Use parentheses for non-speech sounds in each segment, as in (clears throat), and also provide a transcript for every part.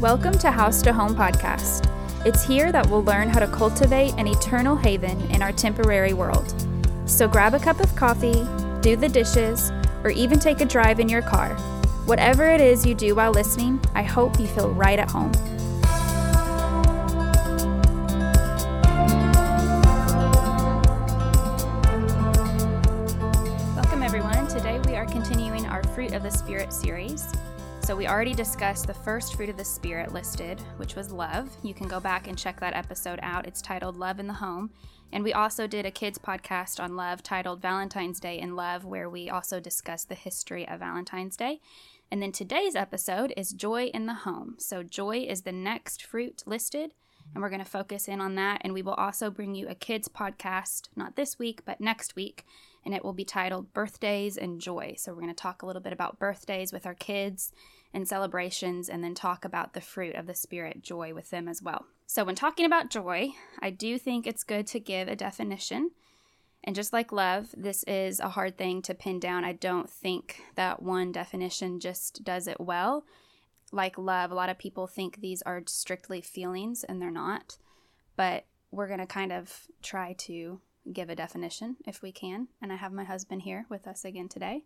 Welcome to House to Home podcast. It's here that we'll learn how to cultivate an eternal haven in our temporary world. So grab a cup of coffee, do the dishes, or even take a drive in your car. Whatever it is you do while listening, I hope you feel right at home. Welcome, everyone. Today we are continuing our Fruit of the Spirit series. So, we already discussed the first fruit of the Spirit listed, which was love. You can go back and check that episode out. It's titled Love in the Home. And we also did a kids podcast on love titled Valentine's Day in Love, where we also discussed the history of Valentine's Day. And then today's episode is Joy in the Home. So, joy is the next fruit listed, and we're going to focus in on that. And we will also bring you a kids podcast, not this week, but next week, and it will be titled Birthdays and Joy. So, we're going to talk a little bit about birthdays with our kids and celebrations, and then talk about the fruit of the Spirit, joy, with them as well. So, when talking about joy, I do think it's good to give a definition. And just like love, this is a hard thing to pin down. I don't think that one definition just does it well. Like love, a lot of people think these are strictly feelings, and they're not. But we're going to kind of try to give a definition if we can. And I have my husband here with us again today,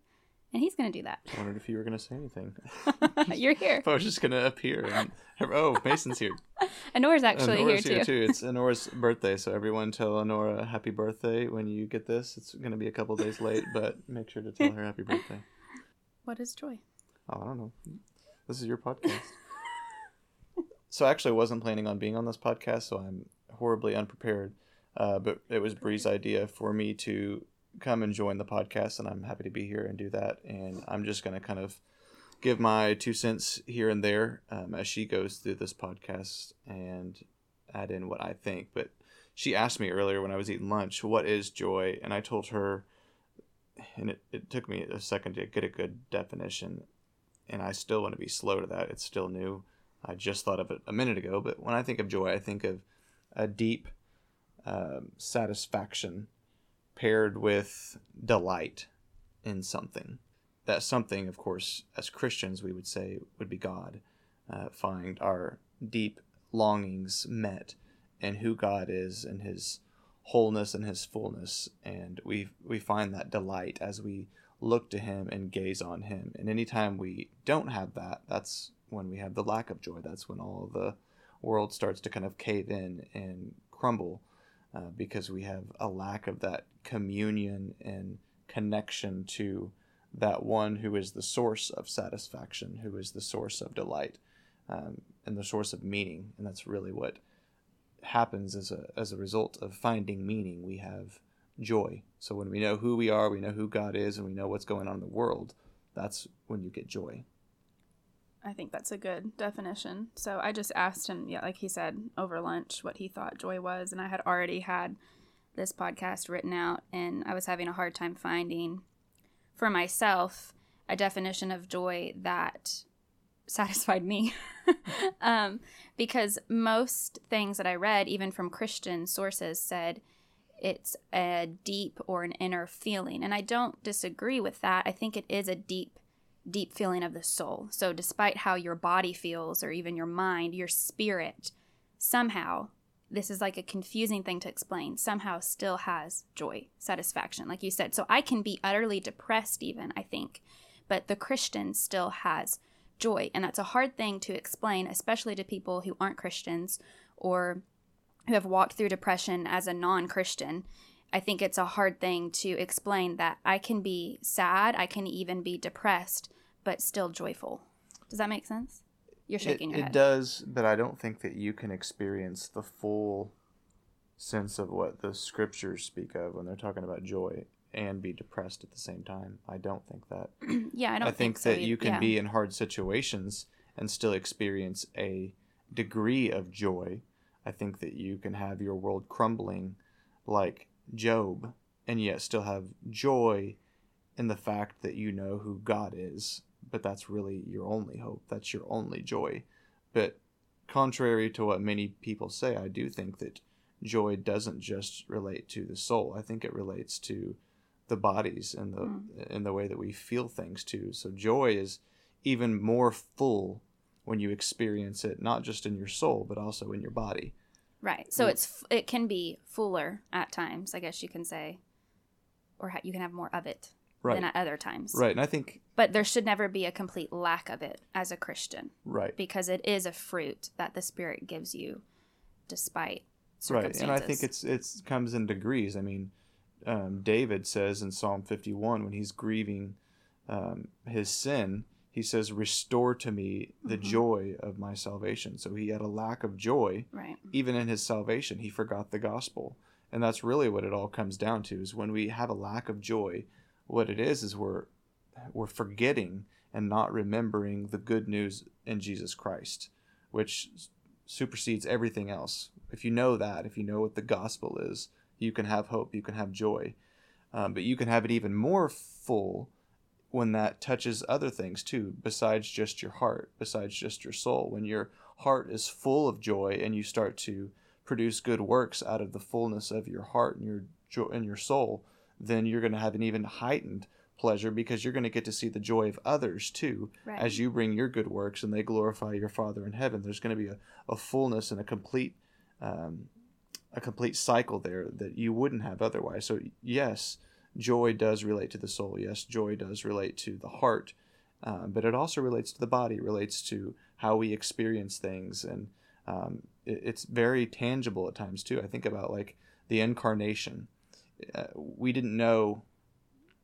and he's going to do that. I wondered if you were going to say anything. (laughs) You're here. if I was just going to appear. And, oh, Mason's here. (laughs) Anora's actually Anora's here, too. It's (laughs) Anora's birthday, so everyone tell Anora happy birthday when you get this. It's going to be a couple days late, but make sure to tell her happy birthday. What is joy? Oh, I don't know. This is your podcast. so actually, I wasn't planning on being on this podcast, so I'm horribly unprepared. Uh, but it was Bree's idea for me to come and join the podcast, and I'm happy to be here and do that. And I'm just going to kind of give my two cents here and there um, as she goes through this podcast and add in what I think. But she asked me earlier when I was eating lunch, what is joy? And I told her, and it, it took me a second to get a good definition. And I still want to be slow to that. It's still new. I just thought of it a minute ago. But when I think of joy, I think of a deep um, satisfaction paired with delight in something. That something, of course, as Christians, we would say would be God. Uh, find our deep longings met in who God is and His wholeness and His fullness, and we we find that delight as we look to Him and gaze on Him. And anytime we don't have that, that's when we have the lack of joy. That's when all the world starts to kind of cave in and crumble uh, because we have a lack of that communion and connection to that one who is the source of satisfaction, who is the source of delight, um, and the source of meaning. And that's really what happens as a as a result of finding meaning. We have joy. So when we know who we are, we know who God is, and we know what's going on in the world. That's when you get joy. I think that's a good definition. So I just asked him, yeah, like he said, over lunch, what he thought joy was, and I had already had this podcast written out, and I was having a hard time finding for myself a definition of joy that satisfied me. (laughs) um, because most things that I read, even from Christian sources, said it's a deep or an inner feeling. And I don't disagree with that. I think it is a deep deep feeling of the soul. So, despite how your body feels or even your mind, your spirit somehow, this is like a confusing thing to explain, somehow still has joy, satisfaction, like you said. So, I can be utterly depressed, even, I think, but the Christian still has joy. And that's a hard thing to explain, especially to people who aren't Christians or who have walked through depression as a non Christian. I think it's a hard thing to explain that I can be sad, I can even be depressed, but still joyful. Does that make sense? You're shaking it, your it does, but I don't think that you can experience the full sense of what the scriptures speak of when they're talking about joy and be depressed at the same time. I don't think that. (clears throat) yeah, I don't I think, so that you can yeah. be in hard situations and still experience a degree of joy. I think that you can have your world crumbling like Job and yet still have joy in the fact that you know who God is. But that's really your only hope. That's your only joy. But contrary to what many people say, I do think that joy doesn't just relate to the soul. I think it relates to the bodies and the Mm. in the way that we feel things too. So joy is even more full when you experience it, not just in your soul, but also in your body. Right. So it's it can be fuller at times, I guess you can say, or ha- you can have more of it Right. than at other times. Right. And I think, But there should never be a complete lack of it as a Christian, right. because it is a fruit that the Spirit gives you, despite Right. And I think it's it's comes in degrees. I mean, um, David says in Psalm 51 when he's grieving um, his sin, he says, Restore to me the Mhm. joy of my salvation. So he had a lack of joy right. even in his salvation. He forgot the gospel. And that's really what it all comes down to is when we have a lack of joy, what it is is we're we're forgetting and not remembering the good news in Jesus Christ, which supersedes everything else. If you know that, if you know what the gospel is, you can have hope, you can have joy. Um, but you can have it even more full when that touches other things too, besides just your heart, besides just your soul. When your heart is full of joy and you start to produce good works out of the fullness of your heart and your joy and your soul, then you're going to have an even heightened pleasure because you're going to get to see the joy of others too Right. as you bring your good works and they glorify your Father in heaven. There's going to be a, a fullness and a complete um, a complete cycle there that you wouldn't have otherwise. So yes, joy does relate to the soul. Yes, joy does relate to the heart, um, but it also relates to the body. Relates to how we experience things, and um, it, it's very tangible at times too. I think about like the incarnation. Uh, we didn't know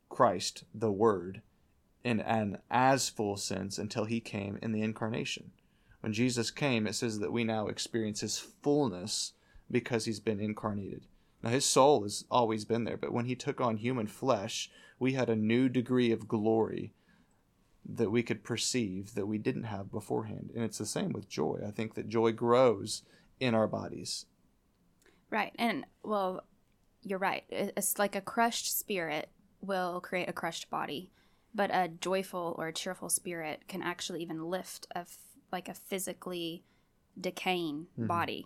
Christ, the Word, in an as full sense until He came in the incarnation. When Jesus came, it says that we now experience His fullness because He's been incarnated. Now, His soul has always been there, but when He took on human flesh, we had a new degree of glory that we could perceive that we didn't have beforehand. And it's the same with joy. I think that joy grows in our bodies. Right. And well, you're right. It's like a crushed spirit will create a crushed body, but a joyful or a cheerful spirit can actually even lift a f- like a physically decaying Mhm. body.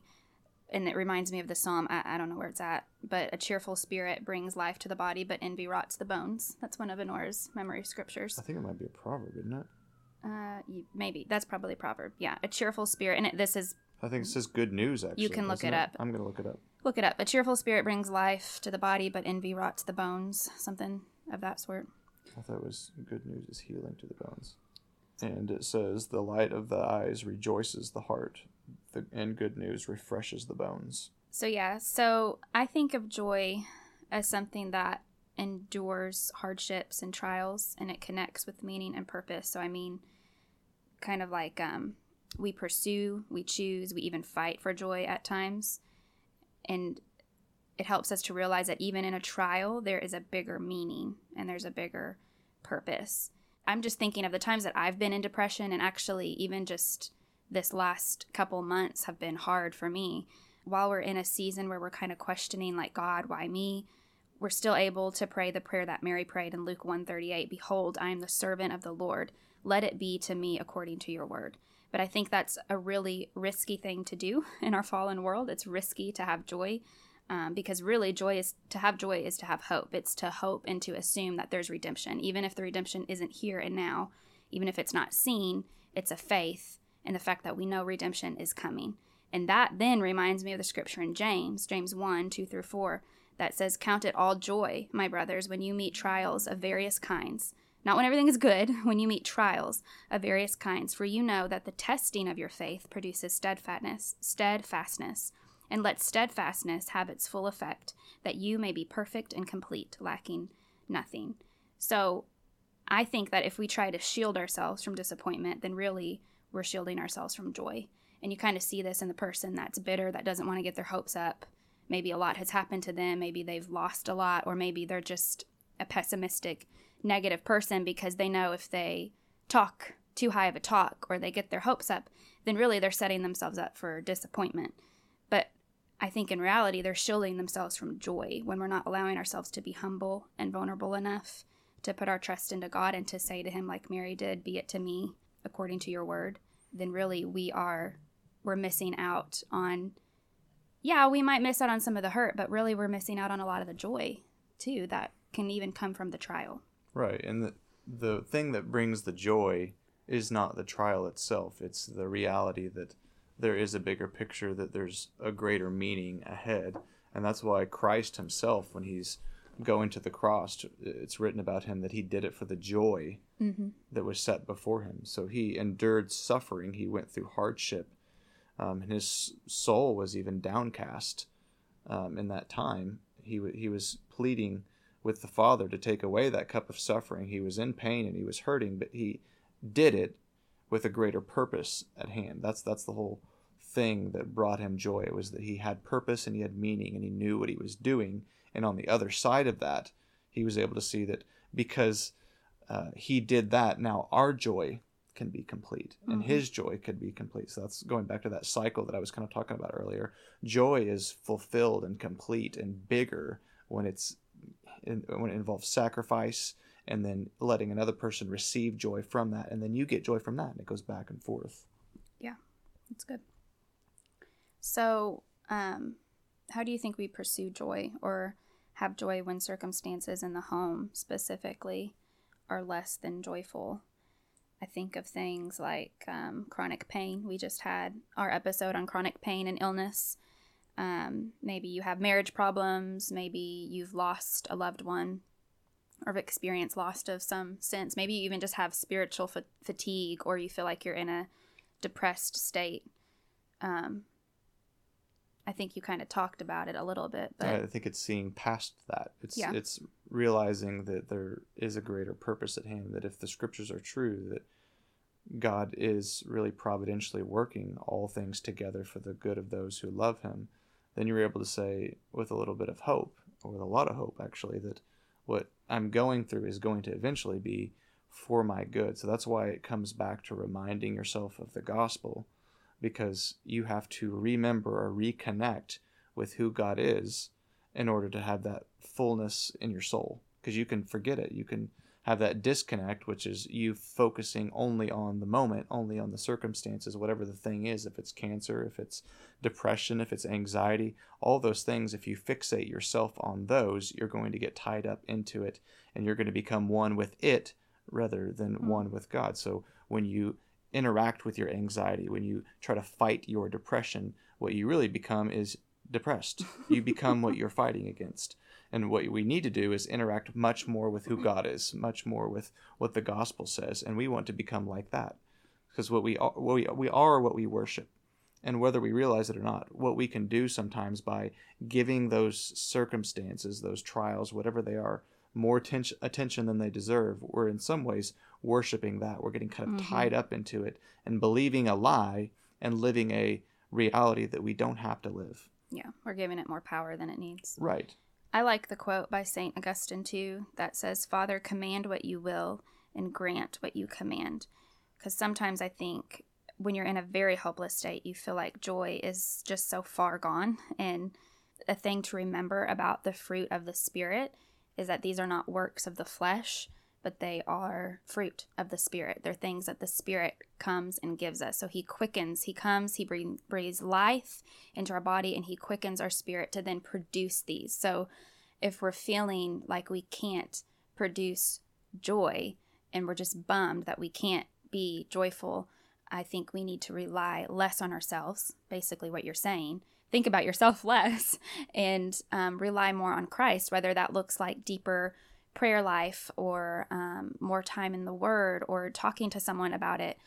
And it reminds me of the psalm. I, I don't know where it's at, but a cheerful spirit brings life to the body, but envy rots the bones. That's one of Honor's memory scriptures. I think it might be a proverb, isn't it? Uh, maybe that's probably a proverb. Yeah, a cheerful spirit, and it, this is I think it says good news, actually. You can look doesn't it up. I'm going to look it up. Look it up. A cheerful spirit brings life to the body, but envy rots the bones. Something of that sort. I thought it was good news is healing to the bones. And it says, the light of the eyes rejoices the heart, the, and good news refreshes the bones. So, yeah, so I think of joy as something that endures hardships and trials and it connects with meaning and purpose. So, I mean, kind of like um, we pursue, we choose, we even fight for joy at times. And it helps us to realize that even in a trial, there is a bigger meaning and there's a bigger purpose. I'm just thinking of the times that I've been in depression, and actually, even just this last couple months have been hard for me. While we're in a season where we're kind of questioning, like, God, why me? We're still able to pray the prayer that Mary prayed in Luke 138 Behold, I am the servant of the Lord. Let it be to me according to your word. But I think that's a really risky thing to do (laughs) in our fallen world. It's risky to have joy um, because really joy is to have joy is to have hope it's to hope and to assume that there's redemption even if the redemption isn't here and now even if it's not seen it's a faith in the fact that we know redemption is coming. And that then reminds me of the scripture in james james 1 2 through 4 that says count it all joy my brothers when you meet trials of various kinds. Not when everything is good (laughs) when you meet trials of various kinds for you know that the testing of your faith produces steadfastness steadfastness. And let steadfastness have its full effect, that you may be perfect and complete, lacking nothing. So I think that if we try to shield ourselves from disappointment, then really we're shielding ourselves from joy. And you kind of see this in the person that's bitter, that doesn't want to get their hopes up. Maybe a lot has happened to them, maybe they've lost a lot, or maybe they're just a pessimistic, negative person because they know if they talk too high of a talk or they get their hopes up, then really they're setting themselves up for disappointment. But I think in reality, they're shielding themselves from joy when we're not allowing ourselves to be humble and vulnerable enough to put our trust into God and to say to Him, like Mary did, be it to me according to your word, then really we are, we're missing out on, yeah, we might miss out on some of the hurt, but really we're missing out on a lot of the joy too that can even come from the trial. Right. And the, the thing that brings the joy is not the trial itself, it's the reality that there is a bigger picture, that there's a greater meaning ahead. And that's why Christ himself, when he's going to the cross, it's written about him that he did it for the joy Mm-hmm. that was set before him. So he endured suffering, he went through hardship, um, and his soul was even downcast um, in that time. He, w- he was pleading with the Father to take away that cup of suffering. He was in pain and he was hurting, but he did it with a greater purpose at hand. That's that's the whole thing that brought him joy. It was that he had purpose and he had meaning and he knew what he was doing. And on the other side of that, he was able to see that because uh, he did that, now our joy can be complete and Mhm. his joy could be complete. So that's going back to that cycle that I was kind of talking about earlier. Joy is fulfilled and complete and bigger when it's in, when it involves sacrifice and then letting another person receive joy from that and then you get joy from that and it goes back and forth. Yeah. That's good. So, um, how do you think we pursue joy or have joy when circumstances in the home specifically are less than joyful? I think of things like um, chronic pain. We just had our episode on chronic pain and illness. Um, maybe you have marriage problems. Maybe you've lost a loved one or have experienced loss of some sense. Maybe you even just have spiritual fa- fatigue or you feel like you're in a depressed state. Um, I think you kind of talked about it a little bit, but I think it's seeing past that. It's Yeah. it's realizing that there is a greater purpose at hand. That if the scriptures are true, that God is really providentially working all things together for the good of those who love Him, then you're able to say with a little bit of hope, or with a lot of hope actually, that what I'm going through is going to eventually be for my good. So that's why it comes back to reminding yourself of the gospel because you have to remember or reconnect with who God is in order to have that fullness in your soul because you can forget it. You can have that disconnect, which is you focusing only on the moment, only on the circumstances, whatever the thing is. If it's cancer, if it's depression, if it's anxiety, all those things, if you fixate yourself on those, you're going to get tied up into it and you're going to become one with it rather than Mm. one with God. So when you interact with your anxiety, when you try to fight your depression, what you really become is depressed. You become what you're fighting against. And what we need to do is interact much more with who God is, much more with what the gospel says, and we want to become like that. Because what we are, what we, we are what we worship. And whether we realize it or not, what we can do sometimes by giving those circumstances, those trials, whatever they are, more ten- attention than they deserve, we're in some ways worshiping that. We're getting kind of Mhm. tied up into it and believing a lie and living a reality that we don't have to live. yeah, we're giving it more power than it needs. Right. I like the quote by St. Augustine too that says, Father, command what you will and grant what you command. Because sometimes I think when you're in a very hopeless state, you feel like joy is just so far gone. And a thing to remember about the fruit of the Spirit is that these are not works of the flesh, but they are fruit of the Spirit. They're things that the Spirit comes and gives us. So He quickens, He comes, He breathe- breathes life into our body, and He quickens our spirit to then produce these. So if we're feeling like we can't produce joy and we're just bummed that we can't be joyful, I think we need to rely less on ourselves, basically, what you're saying. Think about yourself (laughs) less and um, rely more on Christ, whether that looks like deeper prayer life or um, more time in the Word or talking to someone about it.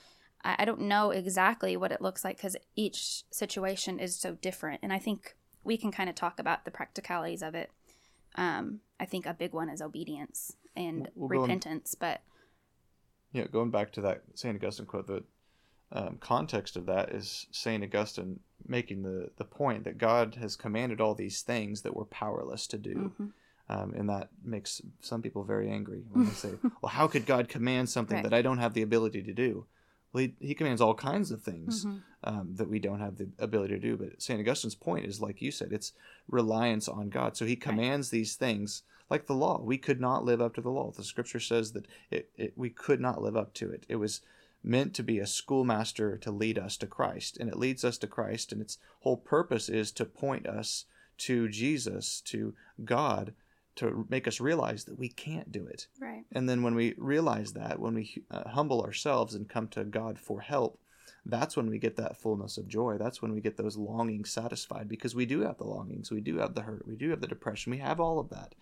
I, I don't know exactly what it looks like because each situation is so different. And I think we can kind of talk about the practicalities of it. Um, I think a big one is obedience and We'll repentance, but Yeah, going back to that St. Augustine quote, the um, context of that is St. Augustine making the, the point that God has commanded all these things that we're powerless to do. mhm. Um, and that makes some people very angry when they say, (laughs) well, how could God command something Right. that I don't have the ability to do? Well, he, he commands all kinds of things Mhm. um, that we don't have the ability to do. But St. Augustine's point is, like you said, it's reliance on God. So he commands these things like the law. We could not live up to the law. The scripture says that it, it, we could not live up to it. It was meant to be a schoolmaster to lead us to Christ, and it leads us to Christ, and its whole purpose is to point us to Jesus, to God, to make us realize that we can't do it. Right. And then when we realize that, when we uh, humble ourselves and come to God for help, that's when we get that fullness of joy. That's when we get those longings satisfied because we do have the longings, we do have the hurt, we do have the depression, we have all of that.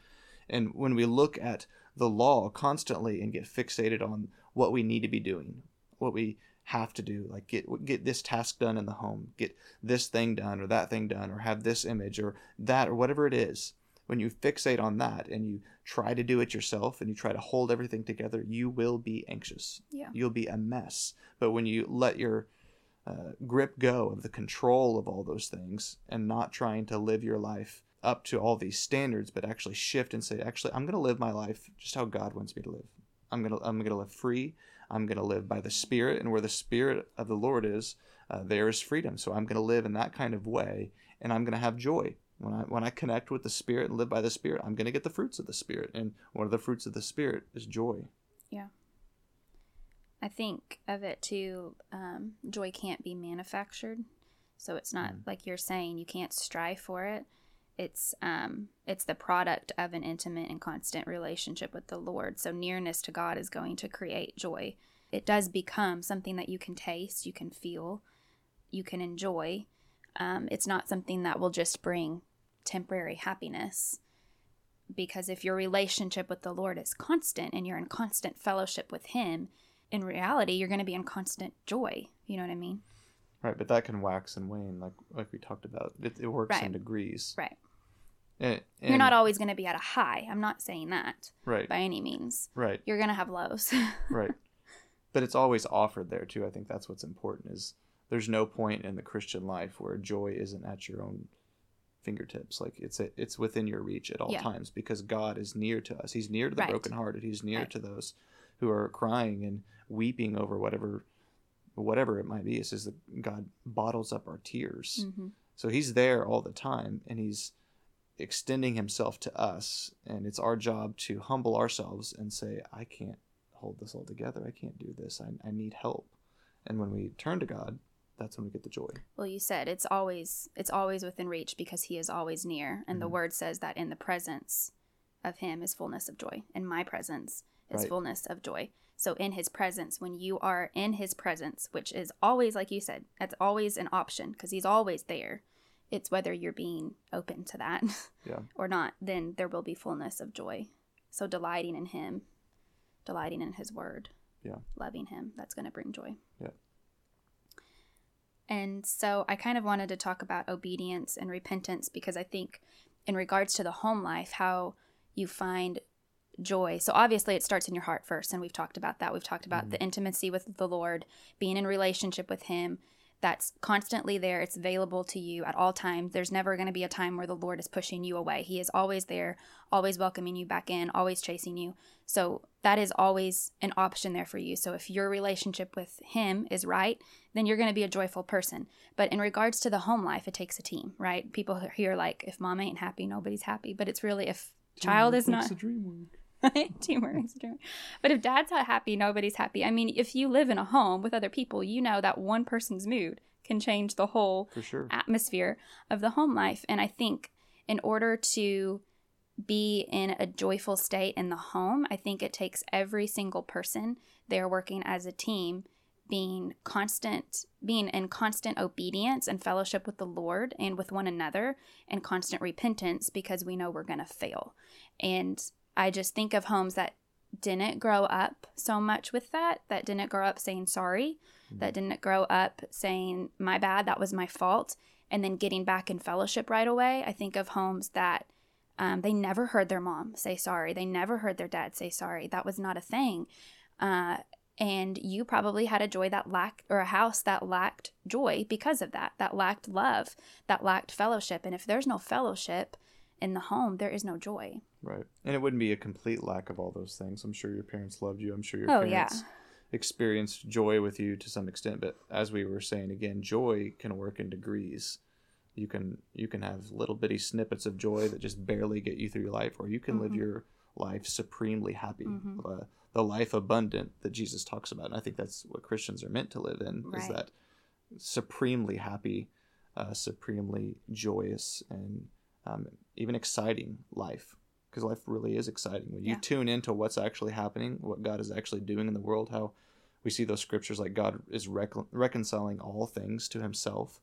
And when we look at the law constantly and get fixated on what we need to be doing, what we have to do, like get get this task done in the home, get this thing done or that thing done, or have this image or that or whatever it is, when you fixate on that and you try to do it yourself and you try to hold everything together, you will be anxious. Yeah. You'll be a mess. But when you let your uh, grip go of the control of all those things and not trying to live your life up to all these standards, but actually shift and say, actually, I'm going to live my life just how God wants me to live. I'm going to I'm going to live free. I'm going to live by the Spirit, and where the Spirit of the Lord is, uh, there is freedom. So I'm going to live in that kind of way, and I'm going to have joy when I when I connect with the Spirit and live by the Spirit. I'm going to get the fruits of the Spirit, and one of the fruits of the Spirit is joy. Yeah. I think of it too. Um, joy can't be manufactured, so it's not Mm. like you're saying you can't strive for it. It's um, it's the product of an intimate and constant relationship with the Lord. So nearness to God is going to create joy. It does become something that you can taste, you can feel, you can enjoy. Um, it's not something that will just bring temporary happiness because if your relationship with the Lord is constant and you're in constant fellowship with Him, in reality, you're going to be in constant joy. You know what I mean? Right, but that can wax and wane, like like we talked about. It, it works in degrees. Right. And, you're not always going to be at a high. I'm not saying that right, by any means. right, You're going to have lows. (laughs) right. But it's always offered there too. I think that's what's important. Is there's no point in the Christian life where joy isn't at your own fingertips. Like it's a, it's within your reach at all Yeah. times because God is near to us. He's near to the Right. brokenhearted. He's near Right. to those who are crying and weeping over whatever whatever it might be. It says that God bottles up our tears. hmm So he's there all the time and he's extending himself to us. And it's our job to humble ourselves and say, I can't hold this all together. I can't do this. I, I need help. And when we turn to God, that's when we get the joy. Well, you said it's always it's always within reach because He is always near, and the Mhm. Word says that in the presence of Him is fullness of joy. In my presence is Right. fullness of joy. So in His presence, when you are in His presence, which is always like you said, that's always an option because He's always there. It's whether you're being open to that (laughs) Yeah. or not. Then there will be fullness of joy. So delighting in Him, delighting in His Word, Yeah. loving Him, that's going to bring joy. Yeah. And so I kind of wanted to talk about obedience and repentance because I think, in regards to the home life, how you find joy. So obviously, it starts in your heart first, and we've talked about that. We've talked about Mhm. the intimacy with the Lord, being in relationship with Him. That's constantly there. It's available to you at all times. There's never going to be a time where the Lord is pushing you away. He is always there, always welcoming you back in, always chasing you. So that is always an option there for you. So if your relationship with Him is right, then you're going to be a joyful person. But in regards to the home life, it takes a team, right? People here like, if mom ain't happy, nobody's happy. But it's really if child is not teamwork makes the dream. But if dad's not happy, nobody's happy. I mean, if you live in a home with other people, you know that one person's mood can change the whole For sure. atmosphere of the home life. And I think in order to be in a joyful state in the home, I think it takes every single person there working as a team being constant being in constant obedience and fellowship with the Lord and with one another and constant repentance because we know we're going to fail. And I just think of homes that didn't grow up so much with that, that didn't grow up saying sorry, that didn't grow up saying, my bad, that was my fault, and then getting back in fellowship right away. I think of homes that um, they never heard their mom say sorry, they never heard their dad say sorry. That was not a thing. Uh, and you probably had a joy that lacked, or a house that lacked joy because of that, that lacked love, that lacked fellowship. And if there's no fellowship in the home, there is no joy. Right. And it wouldn't be a complete lack of all those things. I'm sure your parents loved you. I'm sure your Oh, yeah. parents experienced joy with you to some extent. But as we were saying again, joy can work in degrees. You can you can have little bitty snippets of joy that just barely get you through your life, or you can live Mhm. your life supremely happy, Mhm. uh, the life abundant that Jesus talks about. And I think that's what Christians are meant to live in is that supremely happy, uh, supremely joyous, and um, even exciting life because life really is exciting when you Yeah. tune into what's actually happening, what God is actually doing in the world, how we see those scriptures like God is recon- reconciling all things to Himself.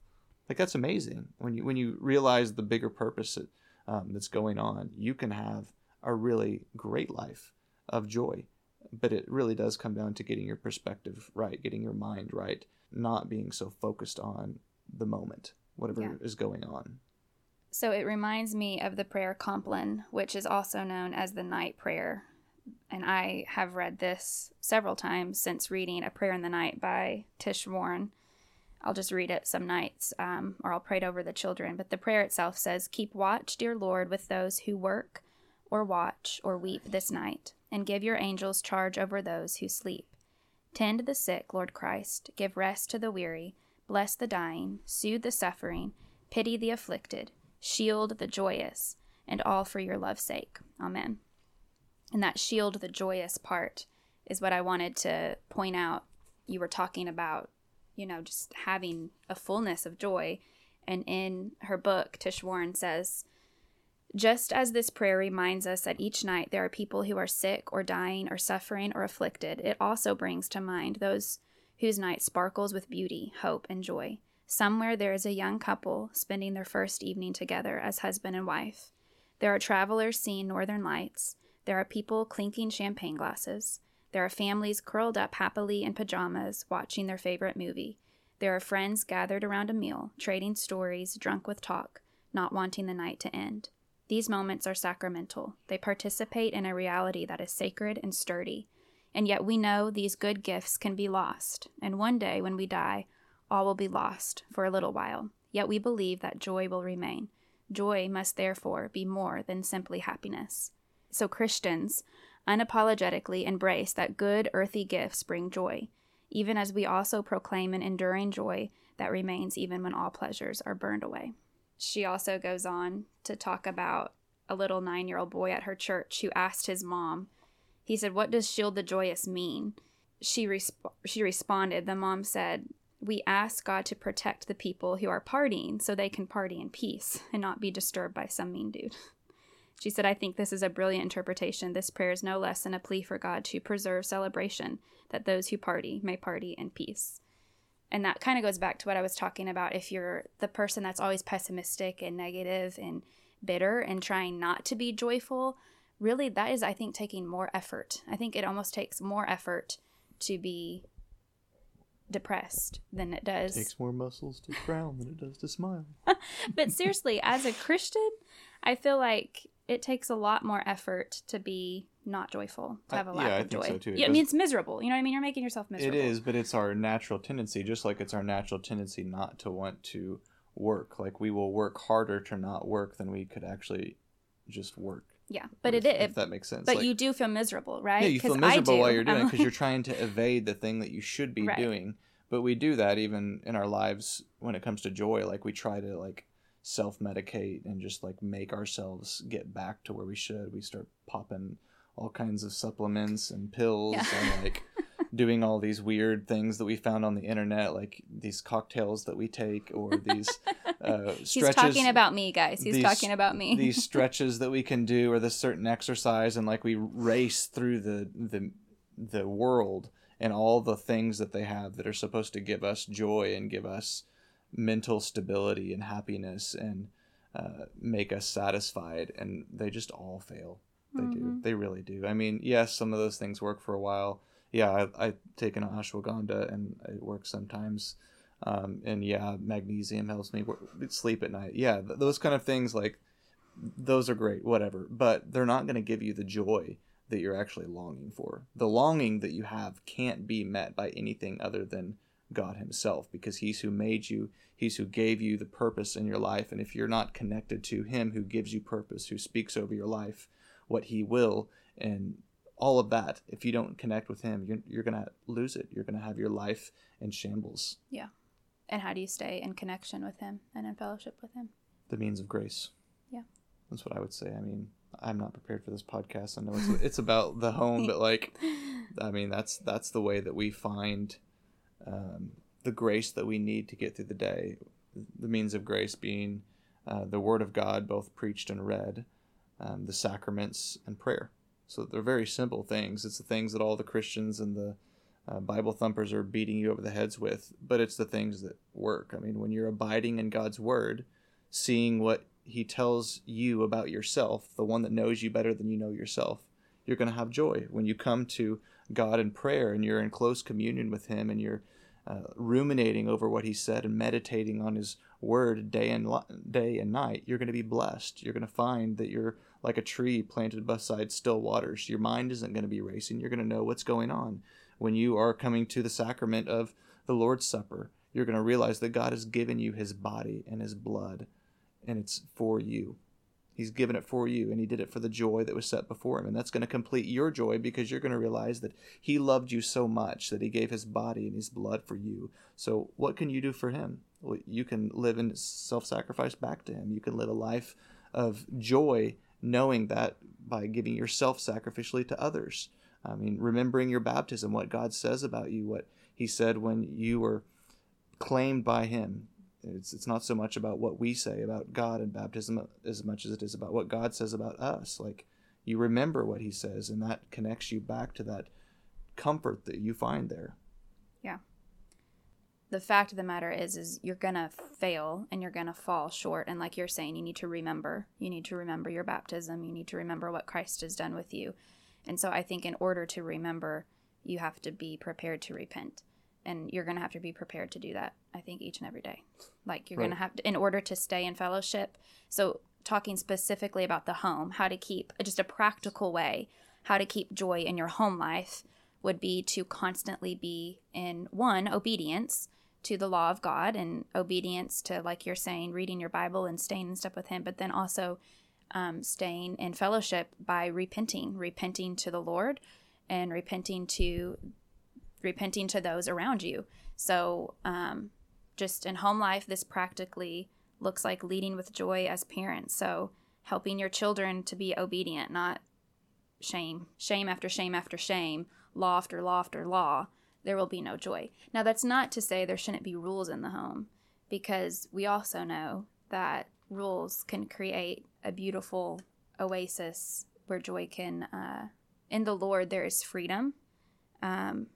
Like that's amazing when you when you realize the bigger purpose that, um, that's going on. You can have a really great life of joy, but it really does come down to getting your perspective right, getting your mind right, not being so focused on the moment, whatever Yeah. is going on. So it reminds me of the prayer Compline, which is also known as the night prayer. And I have read this several times since reading A Prayer in the Night by Tish Warren. I'll just read it some nights, um, or I'll pray it over the children. But the prayer itself says, Keep watch, dear Lord, with those who work, or watch, or weep this night, and give your angels charge over those who sleep. Tend the sick, Lord Christ, give rest to the weary, bless the dying, soothe the suffering, pity the afflicted, shield the joyous, and all for your love's sake. Amen. And that shield the joyous part is what I wanted to point out. You were talking about, you know, just having a fullness of joy. And in her book, Tish Warren says, just as this prayer reminds us that each night there are people who are sick or dying or suffering or afflicted, it also brings to mind those whose night sparkles with beauty, hope, and joy. Somewhere there is a young couple spending their first evening together as husband and wife. There are travelers seeing northern lights. There are people clinking champagne glasses. There are families curled up happily in pajamas watching their favorite movie. There are friends gathered around a meal, trading stories, drunk with talk, not wanting the night to end. These moments are sacramental. They participate in a reality that is sacred and sturdy. And yet we know these good gifts can be lost, and one day when we die, all will be lost for a little while. Yet we believe that joy will remain. Joy must therefore be more than simply happiness. So Christians unapologetically embrace that good earthy gifts bring joy, even as we also proclaim an enduring joy that remains even when all pleasures are burned away. She also goes on to talk about a little nine year old boy at her church who asked his mom, he said, What does shield the joyous mean? She, resp- she responded, The mom said, We ask God to protect the people who are partying so they can party in peace and not be disturbed by some mean dude. She said, I think this is a brilliant interpretation. This prayer is no less than a plea for God to preserve celebration, that those who party may party in peace. And that kind of goes back to what I was talking about. If you're the person that's always pessimistic and negative and bitter and trying not to be joyful, really that is, I think, taking more effort. I think it almost takes more effort to be depressed than it does. It takes more muscles to frown than it does to smile. (laughs) but seriously, as a Christian, I feel like it takes a lot more effort to be not joyful, to have a lack yeah, I of think joy. so, too. It Yeah, I mean, it's miserable. You know what I mean? You're making yourself miserable. It is, but it's our natural tendency, just like it's our natural tendency not to want to work. Like we will work harder to not work than we could actually just work. Yeah, but if, it is. if that makes sense. But Like, you do feel miserable, right? yeah, you feel miserable do. while you're doing it because you're (laughs) trying to evade the thing that you should be Right. doing. But we do that even in our lives when it comes to joy. Like we try to like self medicate and just like make ourselves get back to where we should. We start popping all kinds of supplements and pills Yeah. and like doing all these weird things that we found on the internet, like these cocktails that we take or (laughs) these uh, He's talking about me, guys. He's these- talking about me. these (laughs) stretches that we can do or this certain exercise and like we race through the the the world and all the things that they have that are supposed to give us joy and give us mental stability and happiness and uh, make us satisfied and they just all fail they do Mhm. they really do i mean yes some of those things work for a while yeah I, i've taken ashwagandha and it works sometimes. Um, and yeah magnesium helps me sleep at night. Yeah th- those kind of things like those are great whatever. But they're not going to give you the joy that you're actually longing for. The longing that you have can't be met by anything other than god himself because he's who made you he's who gave you the purpose in your life. And if you're not connected to him who gives you purpose who speaks over your life what he will and all of that if you don't connect with him you're, you're going to lose it you're going to have your life in shambles Yeah. and how do you stay in connection with him and in fellowship with him? the means of grace Yeah. that's what i would say i mean i'm not prepared for this podcast i know it's, it's about the home but like (laughs) i mean that's that's the way that we find um, the grace that we need to get through the day the means of grace being uh, the word of god both preached and read um, the sacraments, and prayer. So they're very simple things. It's the things that all the Christians and the uh, Bible thumpers are beating you over the heads with, but it's the things that work. I mean, when you're abiding in God's word, seeing what He tells you about yourself, the one that knows you better than you know yourself, you're going to have joy. When you come to God in prayer and you're in close communion with Him and you're uh, ruminating over what He said and meditating on His word day and day and night, you're going to be blessed. You're going to find that you're like a tree planted beside still waters. Your mind isn't going to be racing. You're going to know what's going on when you are coming to the sacrament of the Lord's Supper, you're going to realize that God has given you his body and his blood, and it's for you. He's given it for you, and he did it for the joy that was set before him. And that's going to complete your joy because you're going to realize that he loved you so much that he gave his body and his blood for you. So, what can you do for him? Well, you can live in self sacrifice back to him. You can live a life of joy knowing that by giving yourself sacrificially to others. I mean, remembering your baptism, what God says about you, what He said when you were claimed by Him. It's, it's not so much about what we say about God and baptism as much as it is about what God says about us. Like, you remember what He says, and that connects you back to that comfort that you find there. The fact of the matter is is you're going to fail and you're going to fall short and like you're saying you need to remember. You need to remember your baptism. You need to remember what Christ has done with you and so I think in order to remember, you have to be prepared to repent. And you're going to have to be prepared to do that, I think, each and every day. Like you're right. going to have to, in order to stay in fellowship. So, talking specifically about the home, how to keep just a practical way, how to keep joy in your home life would be to constantly be in one, obedience to the law of God and obedience to, like you're saying, reading your Bible and staying in step with Him, but then also um, staying in fellowship by repenting, repenting to the Lord, and repenting to repenting to those around you. So, um, just in home life, this practically looks like leading with joy as parents. So, helping your children to be obedient, not shame, shame after shame after shame, law after law after law. There will be no joy. Now, that's not to say there shouldn't be rules in the home, because we also know that rules can create a beautiful oasis where joy can uh, in the lord there is freedom um,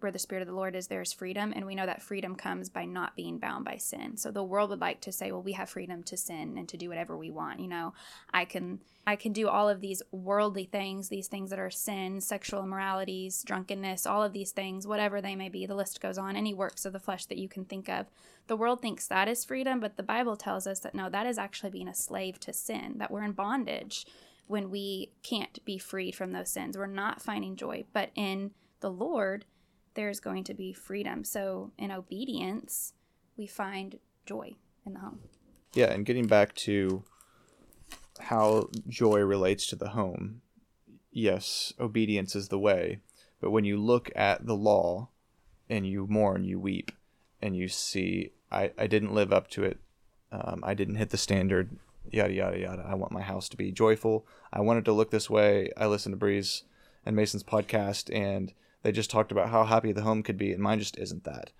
where the spirit of the lord is there is freedom and we know that freedom comes by not being bound by sin. So the world would like to say well we have freedom to sin and to do whatever we want you know? I can i can do all of these worldly things these things that are sin sexual immoralities drunkenness all of these things whatever they may be the list goes on any works of the flesh that you can think of. The world thinks that is freedom but the bible tells us that no that is actually being a slave to sin that we're in bondage when we can't be freed from those sins. We're not finding joy but in the lord there's going to be freedom. So in obedience, we find joy in the home. Yeah, and getting back to how joy relates to the home, yes, obedience is the way. But when you look at the law and you mourn, you weep, and you see, I, I didn't live up to it, um, I didn't hit the standard, yada, yada, yada. I want my house to be joyful. I want it to look this way. I listened to Bree's and Mason's podcast, and they just talked about how happy the home could be, and mine just isn't that.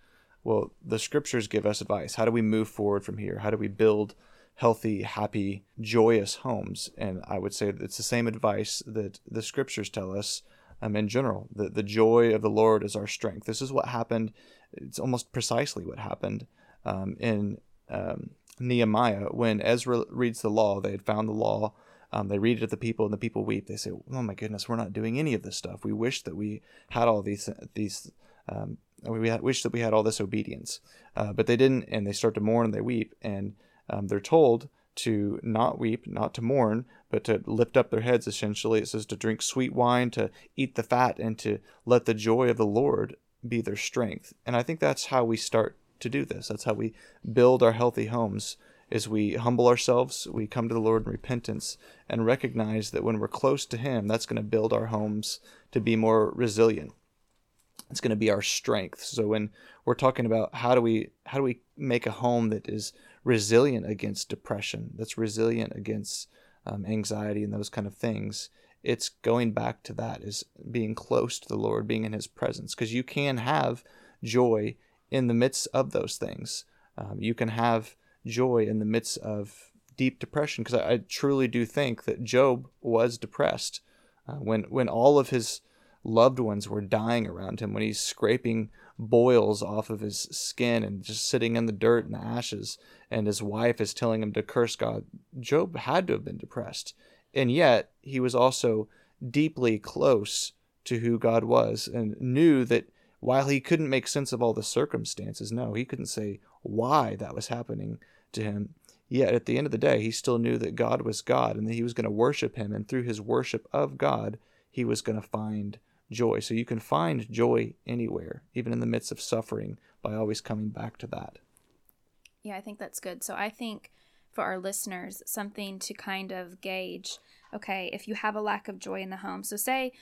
Well, the scriptures give us advice. How do we move forward from here? How do we build healthy, happy, joyous homes? And I would say that it's the same advice that the scriptures tell us um, in general. The, the joy of the Lord is our strength. This is what happened. It's almost precisely what happened um, in um, Nehemiah when Ezra reads the law. They had found the law um, they read it to the people, and the people weep. They say, "Oh my goodness, we're not doing any of this stuff. We wish that we had all these these. Um, we had, wish that we had all this obedience, uh, but they didn't." And they start to mourn and they weep, and um, they're told to not weep, not to mourn, but to lift up their heads. Essentially, it says to drink sweet wine, to eat the fat, and to let the joy of the Lord be their strength. And I think that's how we start to do this. That's how we build our healthy homes is we humble ourselves, we come to the Lord in repentance, and recognize that when we're close to Him, that's going to build our homes to be more resilient. It's going to be our strength. So when we're talking about how do we how do we make a home that is resilient against depression, that's resilient against um, anxiety and those kind of things, it's going back to that is being close to the Lord, being in His presence, because you can have joy in the midst of those things. Um, you can have joy in the midst of deep depression because I, I, truly do think that Job was depressed uh, when when all of his loved ones were dying around him when he's scraping boils off of his skin and just sitting in the dirt and the ashes and his wife is telling him to curse God. Job had to have been depressed and yet he was also deeply close to who God was and knew that while he couldn't make sense of all the circumstances no he couldn't say why that was happening to him Yet at the end of the day, he still knew that God was God and that he was going to worship him. And through his worship of God, he was going to find joy. So you can find joy anywhere, even in the midst of suffering, by always coming back to that. Yeah, I think that's good. So I think for our listeners, something to kind of gauge okay, if you have a lack of joy in the home. So say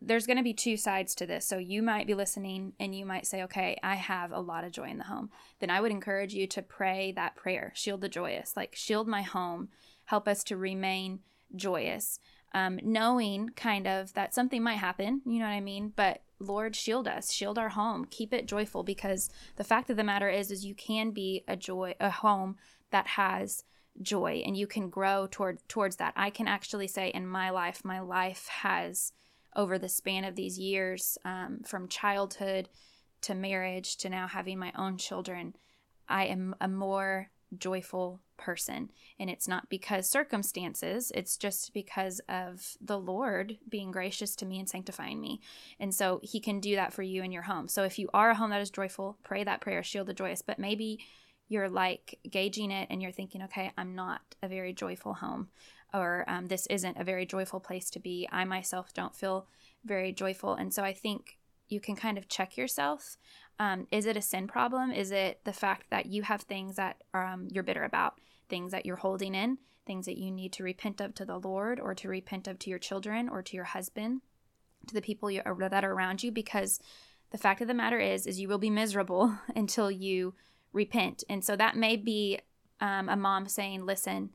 there's going to be two sides to this. So you might be listening and you might say, okay, I have a lot of joy in the home. Then I would encourage you to pray that prayer, shield the joyous, like shield my home, help us to remain joyous. Um, knowing kind of that something might happen, you know what I mean? But Lord, shield us, shield our home, keep it joyful because the fact of the matter is, is you can be a joy, a home that has joy and you can grow toward towards that. I can actually say in my life, my life has over the span of these years, um, from childhood to marriage to now having my own children, I am a more joyful person. And it's not because circumstances, it's just because of the Lord being gracious to me and sanctifying me. And so He can do that for you in your home. So if you are a home that is joyful, pray that prayer, shield the joyous. But maybe you're like gauging it and you're thinking, okay, I'm not a very joyful home or um, this isn't a very joyful place to be. I myself don't feel very joyful. And so I think you can kind of check yourself. Um, is it a sin problem? Is it the fact that you have things that um, you're bitter about, things that you're holding in, things that you need to repent of to the Lord or to repent of to your children or to your husband, to the people you, that are around you? Because the fact of the matter is, is you will be miserable (laughs) until you repent. And so that may be um, a mom saying, "Listen,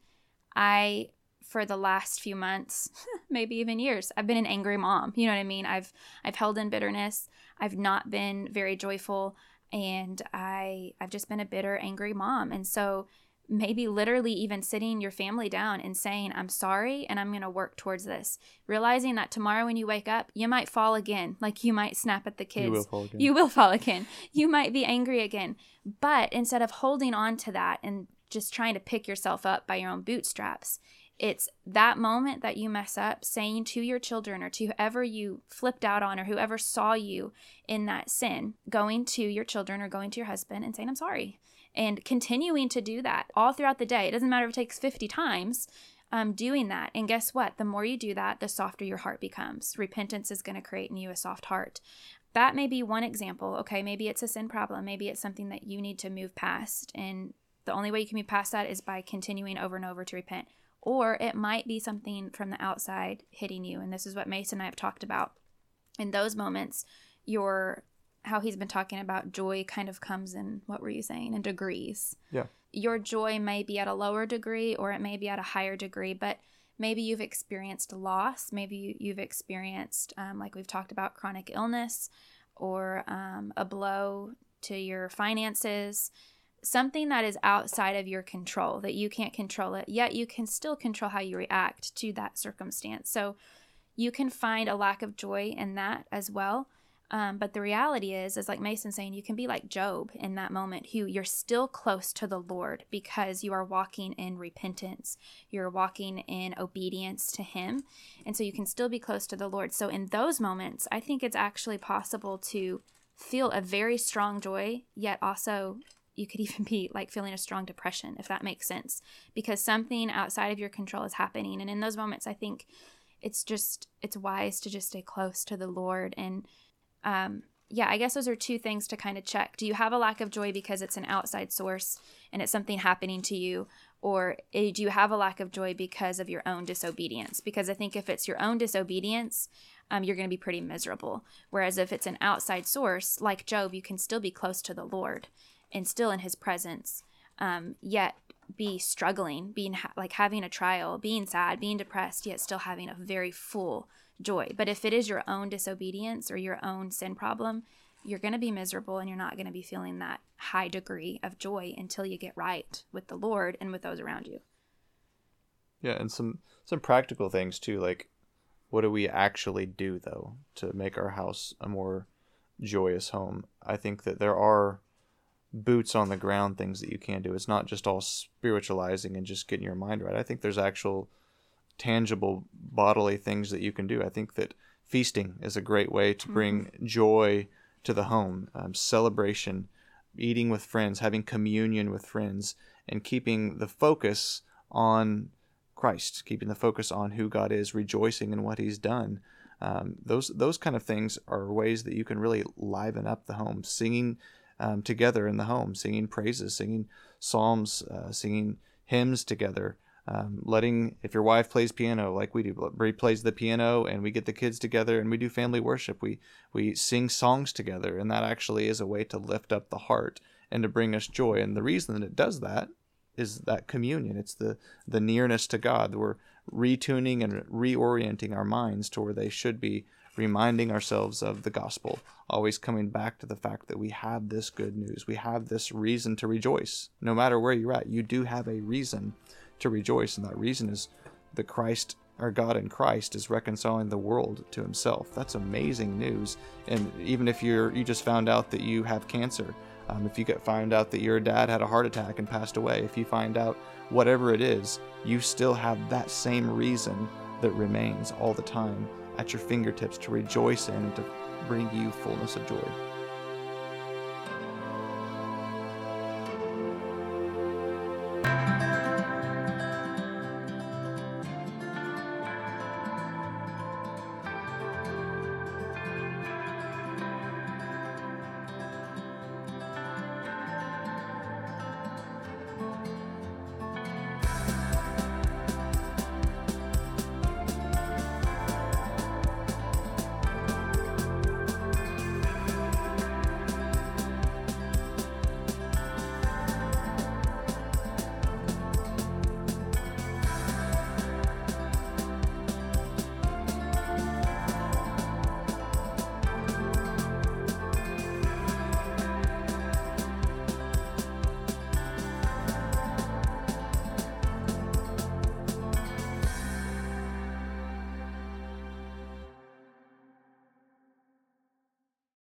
I for the last few months, (laughs) maybe even years. I've been an angry mom. You know what I mean? I've I've held in bitterness. I've not been very joyful and I I've just been a bitter, angry mom. And so maybe literally even sitting your family down and saying, I'm sorry and I'm going to work towards this. Realizing that tomorrow when you wake up, you might fall again. Like you might snap at the kids. You will fall again. You will fall again. you might be angry again. But instead of holding on to that and just trying to pick yourself up by your own bootstraps, it's that moment that you mess up saying to your children or to whoever you flipped out on or whoever saw you in that sin, going to your children or going to your husband and saying, I'm sorry. And continuing to do that all throughout the day. It doesn't matter if it takes 50 times um, doing that. And guess what? The more you do that, the softer your heart becomes. Repentance is going to create in you a soft heart. That may be one example. Okay, maybe it's a sin problem. Maybe it's something that you need to move past. And the only way you can move past that is by continuing over and over to repent or it might be something from the outside hitting you. And this is what Mason and I have talked about. In those moments, your how he's been talking about joy kind of comes in what were you saying in degrees. Yeah. Your joy may be at a lower degree or it may be at a higher degree, but maybe you've experienced loss. Maybe you, have experienced, um, like we've talked about, chronic illness or um, a blow to your finances something that is outside of your control, that you can't control it, yet you can still control how you react to that circumstance. So you can find a lack of joy in that as well. Um, but the reality is, is like Mason saying, you can be like Job in that moment, who you're still close to the Lord because you are walking in repentance. You're walking in obedience to Him. And so you can still be close to the Lord. So in those moments, I think it's actually possible to feel a very strong joy, yet also you could even (laughs) be like feeling a strong depression, if that makes sense, because something outside of your control is happening. And in those moments, I think it's just, it's wise to just stay close to the Lord. And um, yeah, I guess those are two things to kind of check. Do you have a lack of joy because it's an outside source and it's something happening to you? Or eh, do you have a lack of joy because of your own disobedience? Because I think if it's your own disobedience, um, you're going to be pretty miserable. Whereas if it's an outside source, like Job, you can still be close to the Lord and still in his presence, um, yet be struggling, being ha- like having a trial, being sad, being depressed, yet still having a very full joy. But if it is your own disobedience or your own sin problem, you're going to be miserable and you're not going to be feeling that high degree of joy until you get right with the Lord and with those around you. Yeah, and some some practical things too, like what do we actually do though to make our house a more joyous home? I think that there are boots on the ground things that you can do. It's not just all spiritualizing and just getting your mind right. I think there's actual tangible bodily things that you can do. I think that feasting is a great way to bring mm-hmm. joy to the home, um, celebration, eating with friends, having communion with friends, and keeping the focus on Christ, keeping the focus on who God is, rejoicing in what He's done. Um, those those kind of things are ways that you can really liven up the home, singing um, together in the home, singing praises, singing psalms, uh, singing hymns together. Um, letting if your wife plays piano like we do, Bree plays the piano, and we get the kids together and we do family worship. We we sing songs together, and that actually is a way to lift up the heart and to bring us joy. And the reason that it does that is that communion. It's the the nearness to God. We're retuning and reorienting our minds to where they should be, reminding ourselves of the gospel, always coming back to the fact that we have this good news. We have this reason to rejoice. No matter where you're at, you do have a reason to rejoice, and that reason is the Christ our God in Christ is reconciling the world to himself. That's amazing news. And even if you're you just found out that you have cancer, um, if you get find out that your dad had a heart attack and passed away, if you find out whatever it is, you still have that same reason that remains all the time at your fingertips to rejoice in and to bring you fullness of joy.